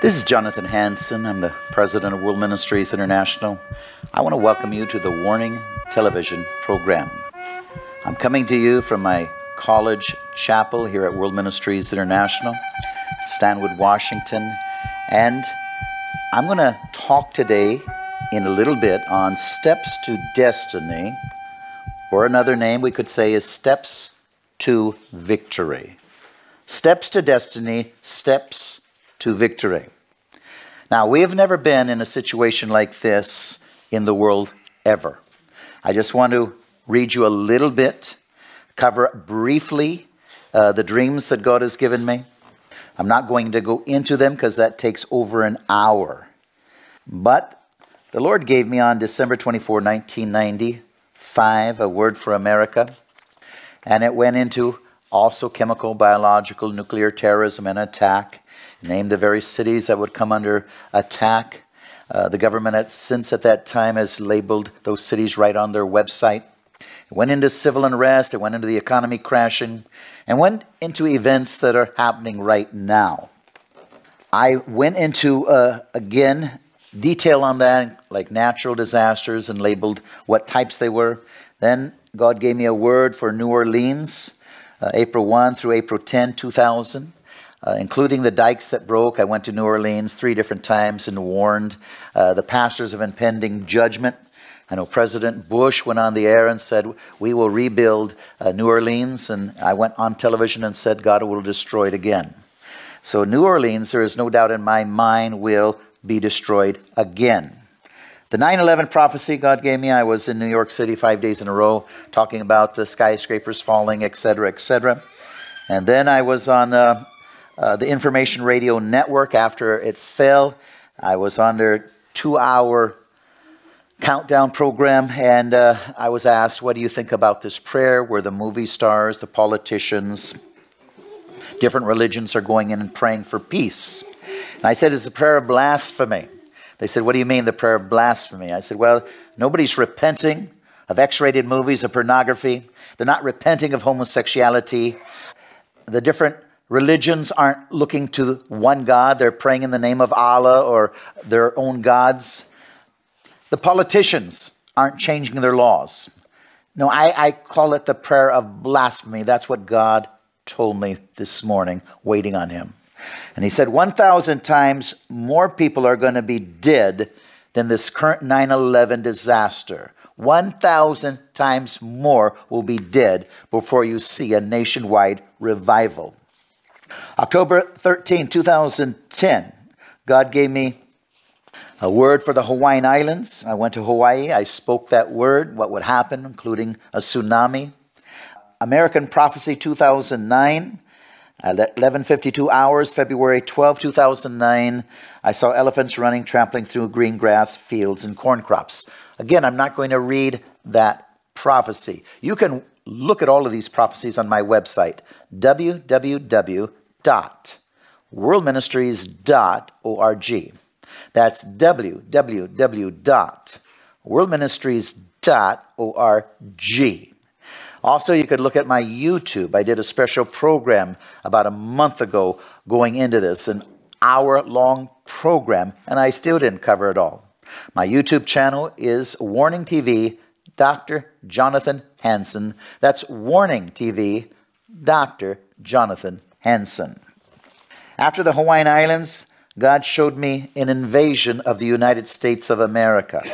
This is Jonathan Hanson. I'm the president of World Ministries International. I want to welcome you to the Warning Television program. I'm coming to you from my college chapel here at World Ministries International, Stanwood, Washington, and I'm going to talk today in a little bit on steps to destiny, or another name we could say is steps to victory. Steps to destiny, steps to victory. Now, we have never been in a situation like this in the world ever. I just want to read you a little bit, cover briefly uh, the dreams that God has given me. I'm not going to go into them because that takes over an hour. But the Lord gave me on December 24, 1995, a word for America. And it went into also chemical, biological, nuclear terrorism and attack named the very cities that would come under attack. Uh, the government, since at that time, has labeled those cities right on their website. It went into civil unrest, it went into the economy crashing, and went into events that are happening right now. I went into, uh, again, detail on that, like natural disasters, and labeled what types they were. Then God gave me a word for New Orleans, uh, April 1 through April 10, 2000 uh, including the dikes that broke. I went to New Orleans three different times and warned uh, the pastors of impending judgment. I know President Bush went on the air and said, We will rebuild uh, New Orleans. And I went on television and said, God will destroy it again. So, New Orleans, there is no doubt in my mind, will be destroyed again. The 9 11 prophecy God gave me, I was in New York City five days in a row talking about the skyscrapers falling, etc., etc. And then I was on uh, uh, the Information Radio Network after it fell. I was on their two hour countdown program, and uh, I was asked, What do you think about this prayer where the movie stars, the politicians, different religions are going in and praying for peace? And I said, It's a prayer of blasphemy. They said, What do you mean, the prayer of blasphemy? I said, Well, nobody's repenting of X rated movies, of pornography. They're not repenting of homosexuality. The different Religions aren't looking to one God, they're praying in the name of Allah or their own gods. The politicians aren't changing their laws. No, I, I call it the prayer of blasphemy. That's what God told me this morning, waiting on Him. And He said, 1,000 times more people are going to be dead than this current 9 11 disaster. 1,000 times more will be dead before you see a nationwide revival. October 13, 2010, God gave me a word for the Hawaiian Islands. I went to Hawaii. I spoke that word, what would happen, including a tsunami. American Prophecy 2009, 11:52 hours, February 12, 2009. I saw elephants running, trampling through green grass fields and corn crops. Again, I'm not going to read that prophecy. You can look at all of these prophecies on my website, www.worldministries.org. That's www.worldministries.org. Also, you could look at my YouTube. I did a special program about a month ago going into this, an hour long program, and I still didn't cover it all. My YouTube channel is Warning TV Dr. Jonathan Hanson. That's Warning TV, Dr. Jonathan Hanson. After the Hawaiian Islands, God showed me an invasion of the United States of America.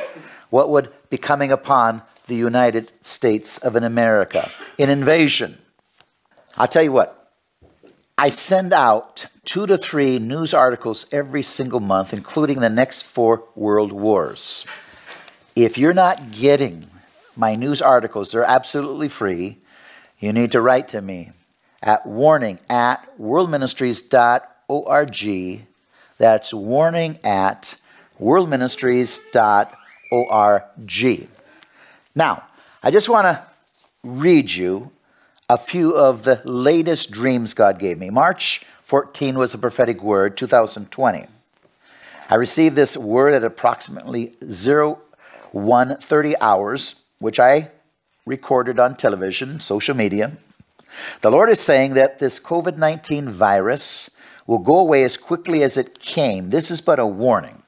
What would be coming upon the United States of an America? An invasion. I'll tell you what, I send out two to three news articles every single month, including the next four world wars. If you're not getting my news articles. They're absolutely free. You need to write to me at warning at worldministries.org. That's warning at worldministries.org. Now, I just want to read you a few of the latest dreams God gave me. March 14 was a prophetic word, 2020. I received this word at approximately 0130 hours which I recorded on television, social media, the Lord is saying that this COVID 19 virus will go away as quickly as it came. This is but a warning.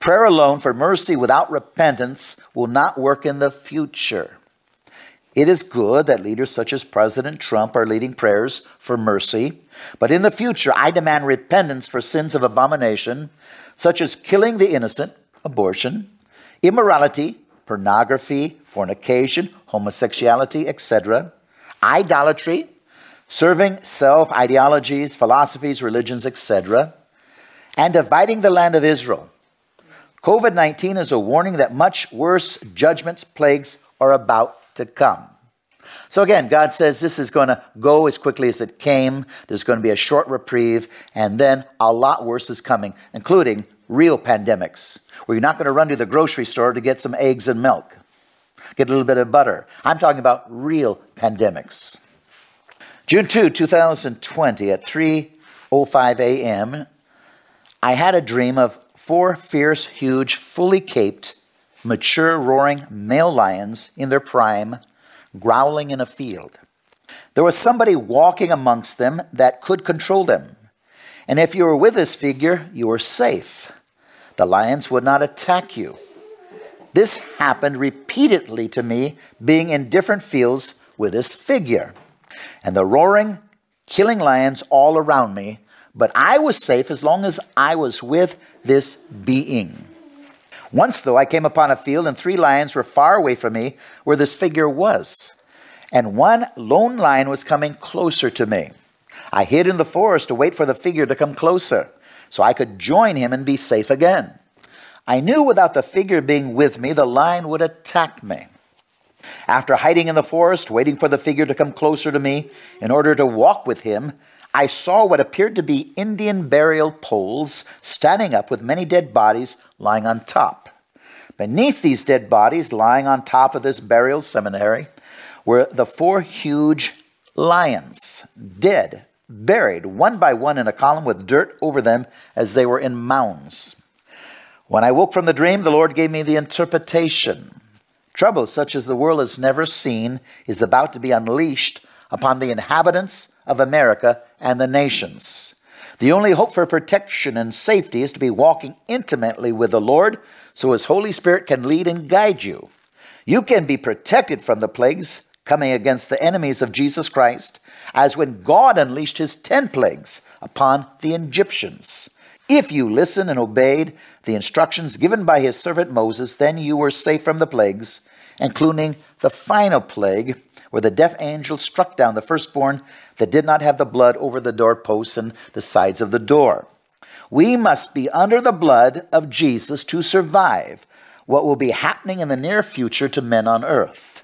Prayer alone for mercy without repentance will not work in the future. It is good that leaders such as President Trump are leading prayers for mercy, but in the future, I demand repentance for sins of abomination, such as killing the innocent, abortion, immorality, pornography, fornication, homosexuality, etc., idolatry, serving self ideologies, philosophies, religions, etc., and dividing the land of Israel. COVID 19 is a warning that much worse judgments, plagues are about to come. So again, God says this is going to go as quickly as it came. There's going to be a short reprieve, and then a lot worse is coming, including real pandemics, where you're not going to run to the grocery store to get some eggs and milk, get a little bit of butter. I'm talking about real pandemics. June 2, 2020, at 3:05 a.m., I had a dream of four fierce, huge, fully caped, mature, roaring male lions in their prime, growling in a field. There was somebody walking amongst them that could control them. And if you were with this figure, you were safe. The lions would not attack you. This happened repeatedly to me, being in different fields with this figure. And the roaring, killing lions all around me, but I was safe as long as I was with this being. Once, though, I came upon a field, and three lions were far away from me where this figure was. And one lone lion was coming closer to me. I hid in the forest to wait for the figure to come closer so I could join him and be safe again. I knew without the figure being with me, the lion would attack me. After hiding in the forest, waiting for the figure to come closer to me in order to walk with him, I saw what appeared to be Indian burial poles standing up with many dead bodies lying on top. Beneath these dead bodies, lying on top of this burial cemetery, were the four huge lions, dead, buried one by one in a column with dirt over them as they were in mounds. When I woke from the dream, the Lord gave me the interpretation. Trouble such as the world has never seen is about to be unleashed upon the inhabitants of America and the nations. The only hope for protection and safety is to be walking intimately with the Lord so His Holy Spirit can lead and guide you. You can be protected from the plagues coming against the enemies of Jesus Christ, as when God unleashed his ten plagues upon the Egyptians. If you listened and obeyed the instructions given by his servant Moses, then you were safe from the plagues, including the final plague, where the deaf angel struck down the firstborn that did not have the blood over the doorposts and the sides of the door. We must be under the blood of Jesus to survive what will be happening in the near future to men on earth.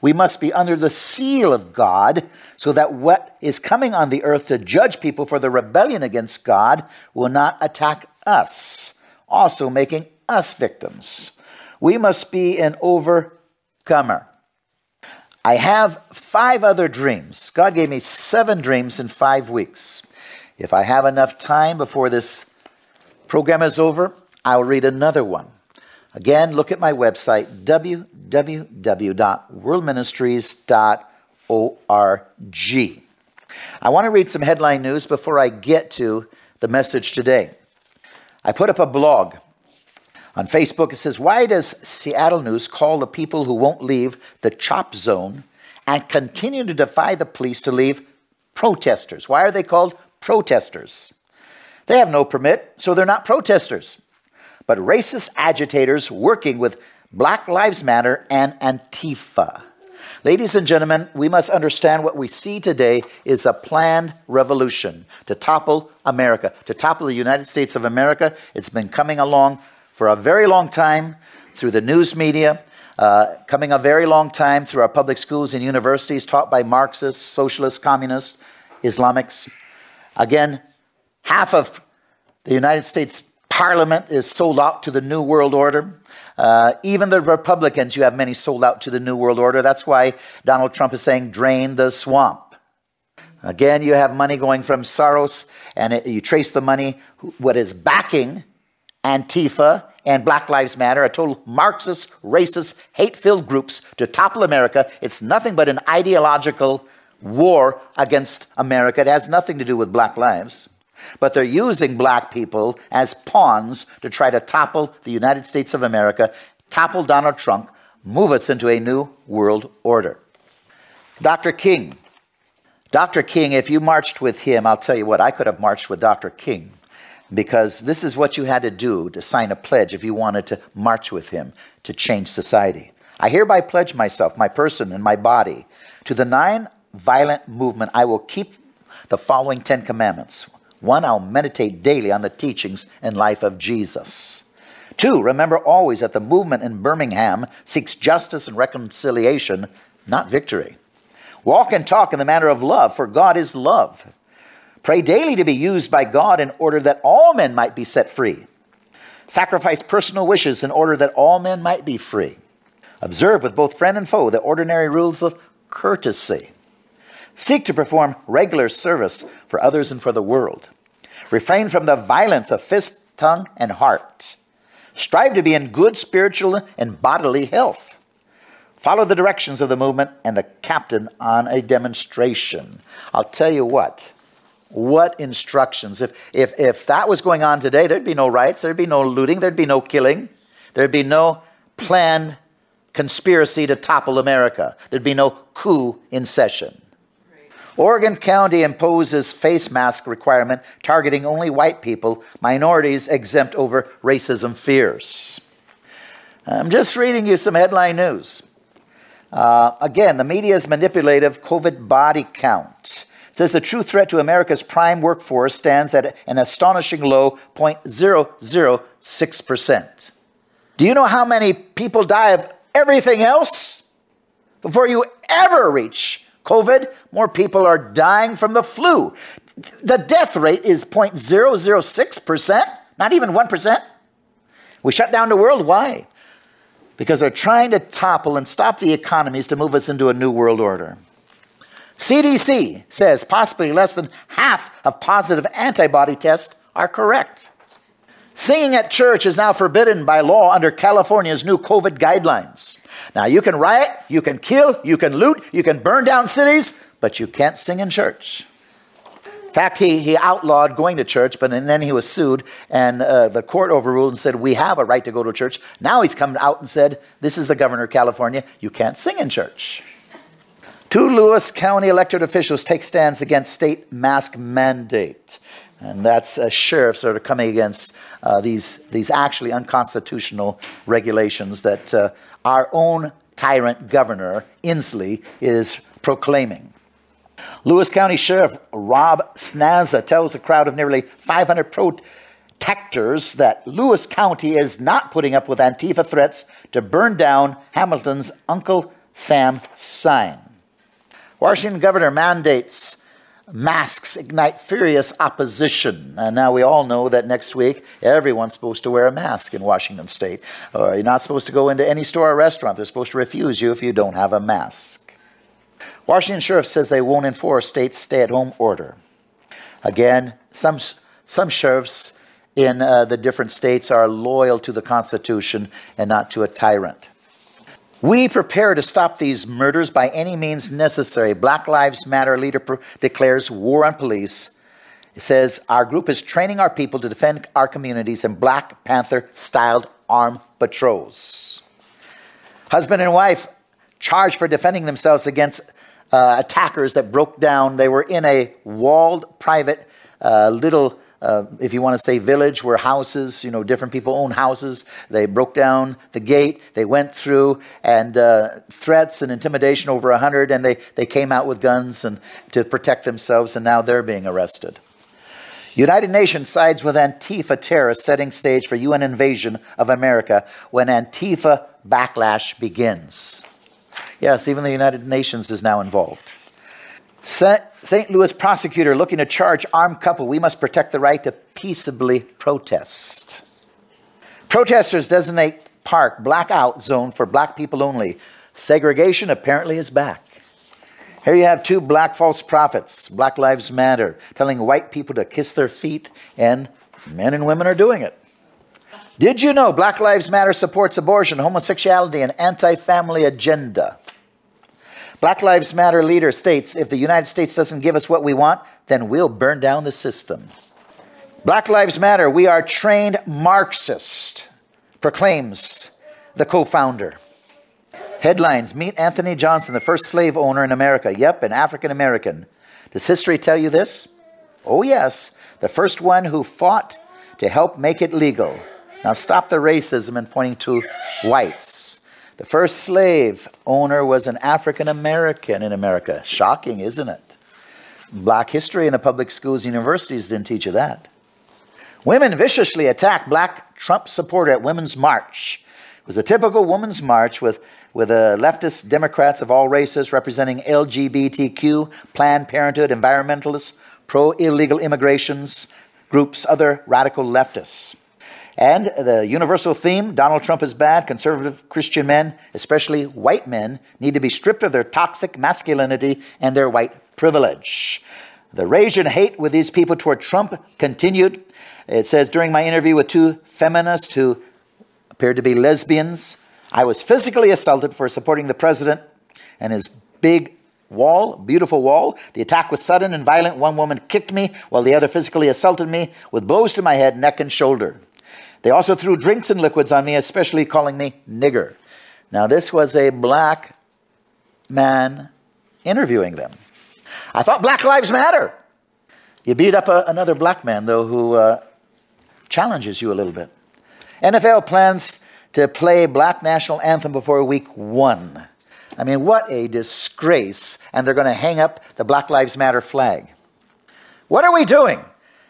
We must be under the seal of God so that what is coming on the earth to judge people for the rebellion against God will not attack us, also making us victims. We must be an overcomer. I have five other dreams. God gave me seven dreams in five weeks. If I have enough time before this program is over, I'll read another one. Again, look at my website, www.worldministries.org. I want to read some headline news before I get to the message today. I put up a blog on Facebook. It says, Why does Seattle News call the people who won't leave the chop zone and continue to defy the police to leave protesters? Why are they called protesters? They have no permit, so they're not protesters but racist agitators working with Black Lives Matter and Antifa. Ladies and gentlemen, we must understand what we see today is a planned revolution to topple America, to topple the United States of America. It's been coming along for a very long time through the news media, uh, coming a very long time through our public schools and universities taught by Marxists, socialists, communists, Islamics. Again, half of the United States Parliament is sold out to the New World Order. Uh, even the Republicans, you have many sold out to the New World Order. That's why Donald Trump is saying, drain the swamp. Again, you have money going from Soros, and it, you trace the money, what is backing Antifa and Black Lives Matter, a total Marxist, racist, hate filled groups to topple America. It's nothing but an ideological war against America. It has nothing to do with black lives. But they're using black people as pawns to try to topple the United States of America, topple Donald Trump, move us into a new world order. Dr. King. Dr. King, if you marched with him, I'll tell you what, I could have marched with Dr. King because this is what you had to do to sign a pledge if you wanted to march with him to change society. I hereby pledge myself, my person, and my body to the nine violent movement. I will keep the following Ten Commandments. One, I'll meditate daily on the teachings and life of Jesus. Two, remember always that the movement in Birmingham seeks justice and reconciliation, not victory. Walk and talk in the manner of love, for God is love. Pray daily to be used by God in order that all men might be set free. Sacrifice personal wishes in order that all men might be free. Observe with both friend and foe the ordinary rules of courtesy. Seek to perform regular service for others and for the world. Refrain from the violence of fist, tongue, and heart. Strive to be in good spiritual and bodily health. Follow the directions of the movement and the captain on a demonstration. I'll tell you what, what instructions? If, if, if that was going on today, there'd be no riots, there'd be no looting, there'd be no killing, there'd be no planned conspiracy to topple America, there'd be no coup in session. Oregon County imposes face mask requirement targeting only white people, minorities exempt over racism fears. I'm just reading you some headline news. Uh, again, the media's manipulative COVID body count says the true threat to America's prime workforce stands at an astonishing low 0.006%. Do you know how many people die of everything else before you ever reach COVID? More people are dying from the flu. The death rate is 0.006%, not even 1%. We shut down the world. Why? Because they're trying to topple and stop the economies to move us into a new world order. CDC says possibly less than half of positive antibody tests are correct. Singing at church is now forbidden by law under California's new COVID guidelines. Now, you can riot, you can kill, you can loot, you can burn down cities, but you can't sing in church. In fact, he, he outlawed going to church, but and then he was sued, and uh, the court overruled and said, We have a right to go to church. Now he's come out and said, This is the governor of California, you can't sing in church. Two Lewis County elected officials take stands against state mask mandate. And that's uh, sheriffs that are coming against uh, these, these actually unconstitutional regulations that uh, our own tyrant governor, Inslee, is proclaiming. Lewis County Sheriff Rob Snaza tells a crowd of nearly 500 protectors that Lewis County is not putting up with Antifa threats to burn down Hamilton's Uncle Sam sign. Washington governor mandates masks ignite furious opposition. And now we all know that next week everyone's supposed to wear a mask in Washington state. Or you're not supposed to go into any store or restaurant. They're supposed to refuse you if you don't have a mask. Washington sheriff says they won't enforce state stay-at-home order. Again, some some sheriffs in uh, the different states are loyal to the Constitution and not to a tyrant. We prepare to stop these murders by any means necessary. Black Lives Matter leader declares war on police. It says, Our group is training our people to defend our communities in Black Panther styled armed patrols. Husband and wife charged for defending themselves against uh, attackers that broke down. They were in a walled private uh, little uh, if you want to say village, where houses, you know, different people own houses. They broke down the gate, they went through, and uh, threats and intimidation over a hundred, and they, they came out with guns and to protect themselves, and now they're being arrested. United Nations sides with Antifa terrorists setting stage for UN invasion of America when Antifa backlash begins. Yes, even the United Nations is now involved. St. Louis prosecutor looking to charge armed couple. We must protect the right to peaceably protest. Protesters designate park blackout zone for black people only. Segregation apparently is back. Here you have two black false prophets, Black Lives Matter, telling white people to kiss their feet, and men and women are doing it. Did you know Black Lives Matter supports abortion, homosexuality, and anti family agenda? Black Lives Matter leader states if the United States doesn't give us what we want, then we'll burn down the system. Black Lives Matter, we are trained Marxist, proclaims the co founder. Headlines Meet Anthony Johnson, the first slave owner in America. Yep, an African American. Does history tell you this? Oh, yes, the first one who fought to help make it legal. Now, stop the racism and pointing to whites. The first slave owner was an African American in America. Shocking, isn't it? Black history in the public schools universities didn't teach you that. Women viciously attacked black Trump supporter at Women's March. It was a typical women's march with, with uh, leftist Democrats of all races representing LGBTQ, Planned Parenthood, environmentalists, pro illegal immigrations groups, other radical leftists. And the universal theme Donald Trump is bad. Conservative Christian men, especially white men, need to be stripped of their toxic masculinity and their white privilege. The rage and hate with these people toward Trump continued. It says during my interview with two feminists who appeared to be lesbians, I was physically assaulted for supporting the president and his big wall, beautiful wall. The attack was sudden and violent. One woman kicked me while the other physically assaulted me with blows to my head, neck, and shoulder. They also threw drinks and liquids on me, especially calling me nigger. Now, this was a black man interviewing them. I thought Black Lives Matter. You beat up a, another black man, though, who uh, challenges you a little bit. NFL plans to play black national anthem before week one. I mean, what a disgrace. And they're going to hang up the Black Lives Matter flag. What are we doing?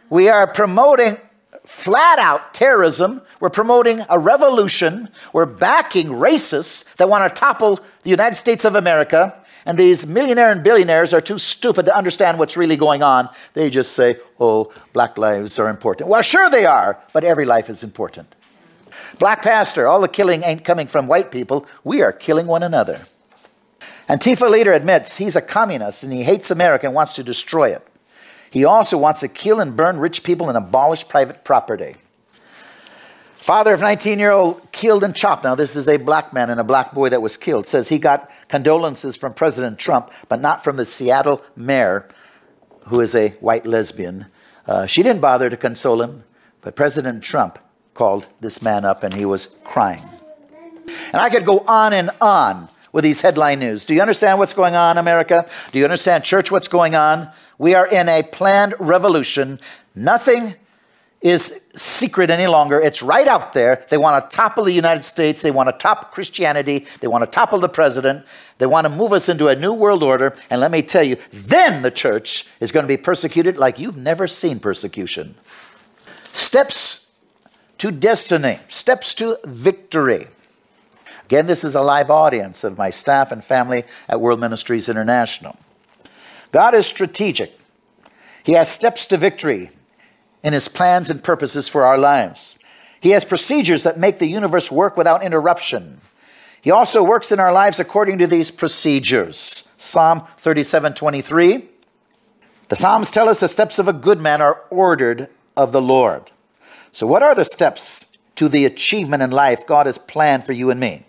We are promoting flat out terrorism. We're promoting a revolution. We're backing racists that want to topple the United States of America. And these millionaire and billionaires are too stupid to understand what's really going on. They just say, oh, black lives are important. Well, sure they are, but every life is important. Black pastor, all the killing ain't coming from white people. We are killing one another. Antifa leader admits he's a communist and he hates America and wants to destroy it. He also wants to kill and burn rich people and abolish private property. Father of 19 year old killed and chopped. Now, this is a black man and a black boy that was killed. Says he got condolences from President Trump, but not from the Seattle mayor, who is a white lesbian. Uh, she didn't bother to console him, but President Trump called this man up and he was crying. And I could go on and on with these headline news. Do you understand what's going on, America? Do you understand, church, what's going on? We are in a planned revolution. Nothing is secret any longer. It's right out there. They want to topple the United States. They want to top Christianity. They want to topple the president. They want to move us into a new world order. And let me tell you, then the church is going to be persecuted like you've never seen persecution. Steps to destiny, steps to victory. Again, this is a live audience of my staff and family at World Ministries International. God is strategic. He has steps to victory in his plans and purposes for our lives. He has procedures that make the universe work without interruption. He also works in our lives according to these procedures. Psalm 37 23. The Psalms tell us the steps of a good man are ordered of the Lord. So, what are the steps to the achievement in life God has planned for you and me?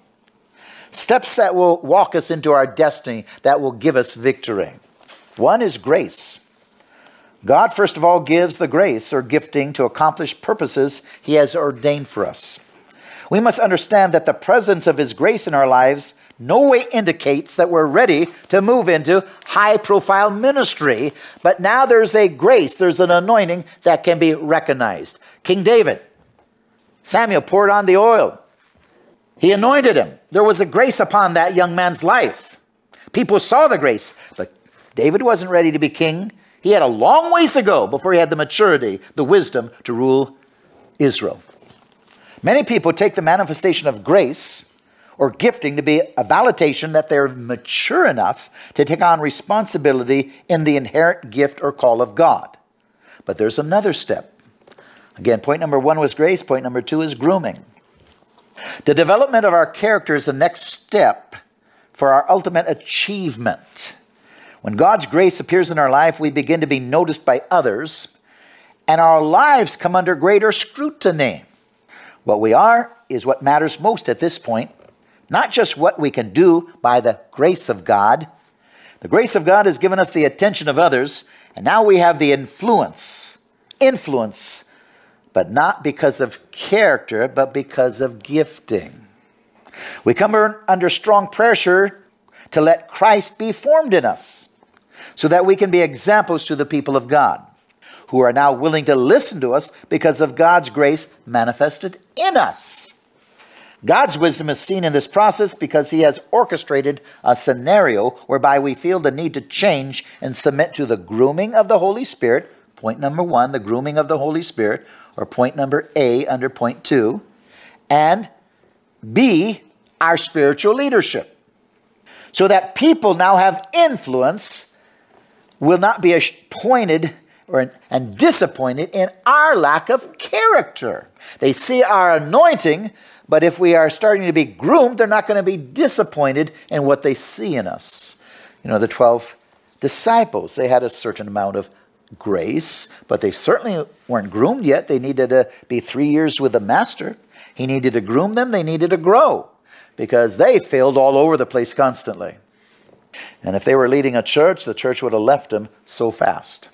Steps that will walk us into our destiny, that will give us victory. One is grace. God, first of all, gives the grace or gifting to accomplish purposes He has ordained for us. We must understand that the presence of His grace in our lives no way indicates that we're ready to move into high profile ministry, but now there's a grace, there's an anointing that can be recognized. King David, Samuel poured on the oil. He anointed him. There was a grace upon that young man's life. People saw the grace, but David wasn't ready to be king. He had a long ways to go before he had the maturity, the wisdom to rule Israel. Many people take the manifestation of grace or gifting to be a validation that they're mature enough to take on responsibility in the inherent gift or call of God. But there's another step. Again, point number one was grace, point number two is grooming. The development of our character is the next step for our ultimate achievement. When God's grace appears in our life, we begin to be noticed by others, and our lives come under greater scrutiny. What we are is what matters most at this point, not just what we can do by the grace of God. The grace of God has given us the attention of others, and now we have the influence, influence but not because of character, but because of gifting. We come under strong pressure to let Christ be formed in us so that we can be examples to the people of God who are now willing to listen to us because of God's grace manifested in us. God's wisdom is seen in this process because He has orchestrated a scenario whereby we feel the need to change and submit to the grooming of the Holy Spirit. Point number one, the grooming of the Holy Spirit, or point number A under point two, and B, our spiritual leadership. So that people now have influence, will not be appointed or, and disappointed in our lack of character. They see our anointing, but if we are starting to be groomed, they're not going to be disappointed in what they see in us. You know, the 12 disciples, they had a certain amount of grace, but they certainly weren't groomed yet. They needed to be three years with the master. He needed to groom them, they needed to grow because they failed all over the place constantly. And if they were leading a church, the church would have left them so fast.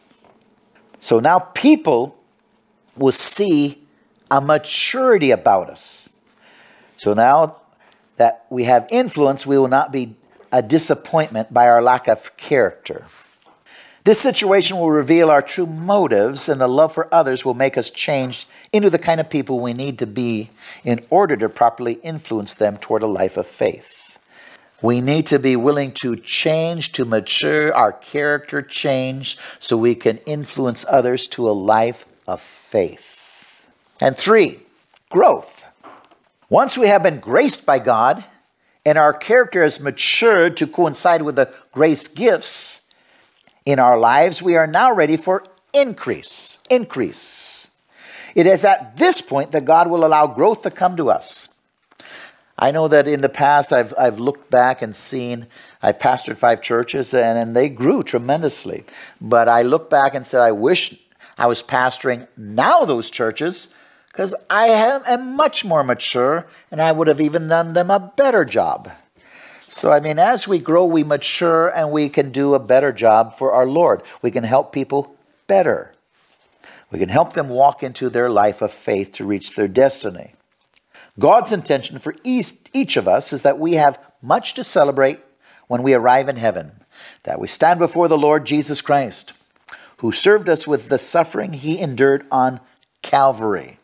So now people will see a maturity about us. So now that we have influence, we will not be a disappointment by our lack of character. This situation will reveal our true motives, and the love for others will make us change into the kind of people we need to be in order to properly influence them toward a life of faith. We need to be willing to change, to mature, our character change, so we can influence others to a life of faith. And three, growth. Once we have been graced by God and our character has matured to coincide with the grace gifts in our lives, we are now ready for increase. Increase. It is at this point that God will allow growth to come to us. I know that in the past I've, I've looked back and seen, I've pastored five churches and, and they grew tremendously. But I look back and said, I wish I was pastoring now those churches because I am, am much more mature and I would have even done them a better job. So, I mean, as we grow, we mature and we can do a better job for our Lord. We can help people better. We can help them walk into their life of faith to reach their destiny. God's intention for each, of us is that we have much to celebrate when we arrive in heaven, that we stand before the Lord Jesus Christ, who served us with the suffering he endured on Calvary.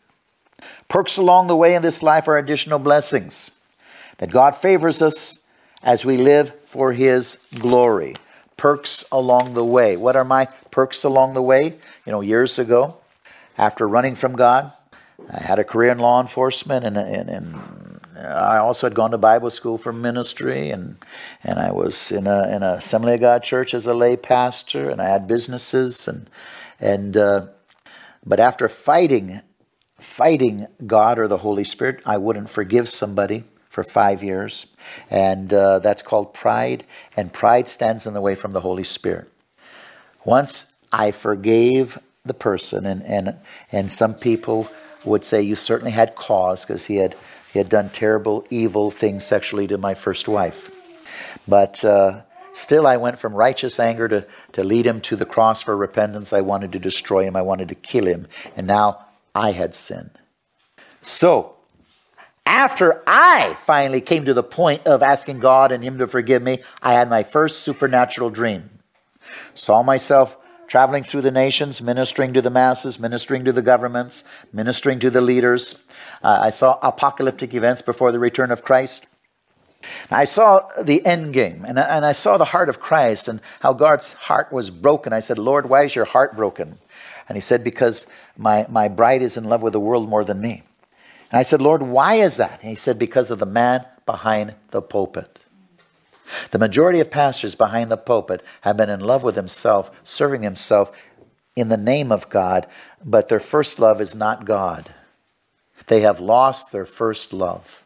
Perks along the way in this life are additional blessings that God favors us as we live for His glory. Perks along the way. What are my perks along the way? You know, years ago, after running from God, I had a career in law enforcement, and, and, and I also had gone to Bible school for ministry, and and I was in a in a Assembly of God church as a lay pastor, and I had businesses, and and uh, but after fighting fighting God or the Holy Spirit. I wouldn't forgive somebody for five years. And uh, that's called pride. And pride stands in the way from the Holy Spirit. Once I forgave the person, and, and, and some people would say you certainly had cause because he had, he had done terrible, evil things sexually to my first wife. But uh, still, I went from righteous anger to, to lead him to the cross for repentance. I wanted to destroy him, I wanted to kill him. And now I had sinned. So, after I finally came to the point of asking God and Him to forgive me, I had my first supernatural dream. Saw myself traveling through the nations, ministering to the masses, ministering to the governments, ministering to the leaders. Uh, I saw apocalyptic events before the return of Christ. I saw the end game and, and I saw the heart of Christ and how God's heart was broken. I said, Lord, why is your heart broken? And he said, Because my, my bride is in love with the world more than me. And I said, Lord, why is that? And he said, Because of the man behind the pulpit. The majority of pastors behind the pulpit have been in love with himself, serving himself in the name of God, but their first love is not God. They have lost their first love.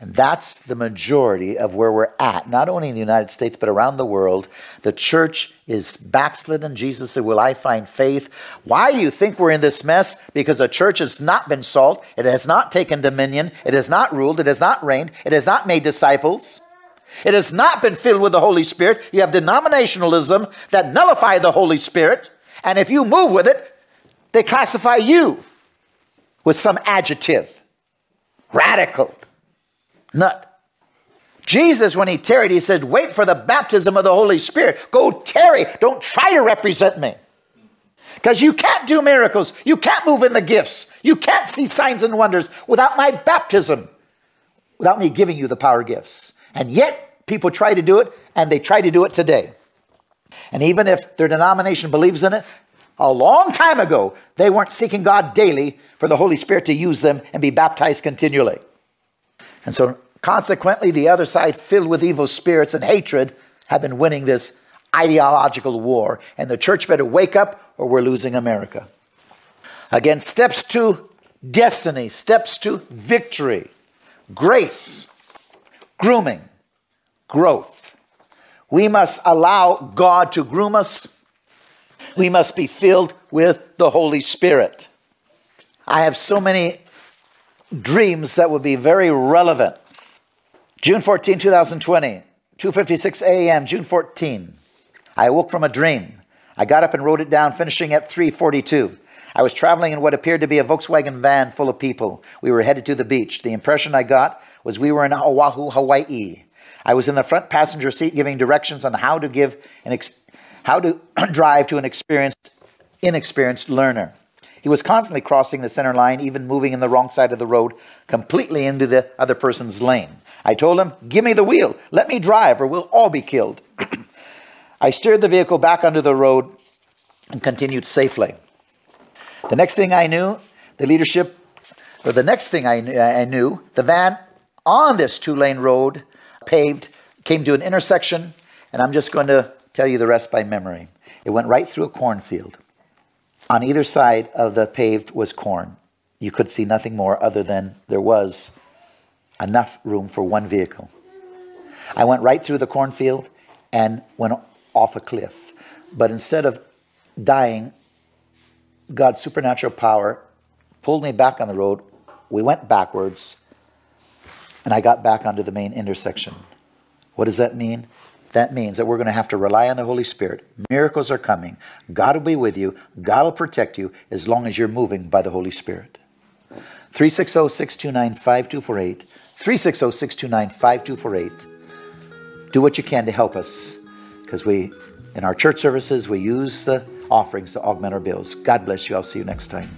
And that's the majority of where we're at, not only in the United States, but around the world. The church is backslidden. Jesus said, Will I find faith? Why do you think we're in this mess? Because the church has not been salt, it has not taken dominion, it has not ruled, it has not reigned, it has not made disciples. It has not been filled with the Holy Spirit. You have denominationalism that nullify the Holy Spirit. And if you move with it, they classify you with some adjective. Radical. Nut. Jesus, when he tarried, he said, Wait for the baptism of the Holy Spirit. Go tarry. Don't try to represent me. Because you can't do miracles. You can't move in the gifts. You can't see signs and wonders without my baptism, without me giving you the power gifts. And yet, people try to do it, and they try to do it today. And even if their denomination believes in it, a long time ago, they weren't seeking God daily for the Holy Spirit to use them and be baptized continually. And so, consequently, the other side, filled with evil spirits and hatred, have been winning this ideological war. And the church better wake up or we're losing America. Again, steps to destiny, steps to victory, grace, grooming, growth. We must allow God to groom us. We must be filled with the Holy Spirit. I have so many dreams that would be very relevant. June 14, 2020, 2:56 a.m., June 14. I awoke from a dream. I got up and wrote it down, finishing at 342. I was traveling in what appeared to be a Volkswagen van full of people. We were headed to the beach. The impression I got was we were in Oahu, Hawaii. I was in the front passenger seat giving directions on how to give an ex- how to drive to an experienced inexperienced learner. He was constantly crossing the center line, even moving in the wrong side of the road, completely into the other person's lane. I told him, "Give me the wheel. Let me drive or we'll all be killed." I steered the vehicle back onto the road and continued safely. The next thing I knew, the leadership, or the next thing I, I knew, the van on this two lane road, paved, came to an intersection, and I'm just going to tell you the rest by memory. It went right through a cornfield. On either side of the paved was corn. You could see nothing more other than there was enough room for one vehicle. I went right through the cornfield and went off a cliff. But instead of dying, God's supernatural power pulled me back on the road. We went backwards, and I got back onto the main intersection. What does that mean? That means that we're going to have to rely on the Holy Spirit. Miracles are coming. God will be with you. God will protect you as long as you're moving by the Holy Spirit. 360 629 5248. 360 629 5248. Do what you can to help us because we, in our church services, we use the offerings to augment our bills. God bless you. I'll see you next time.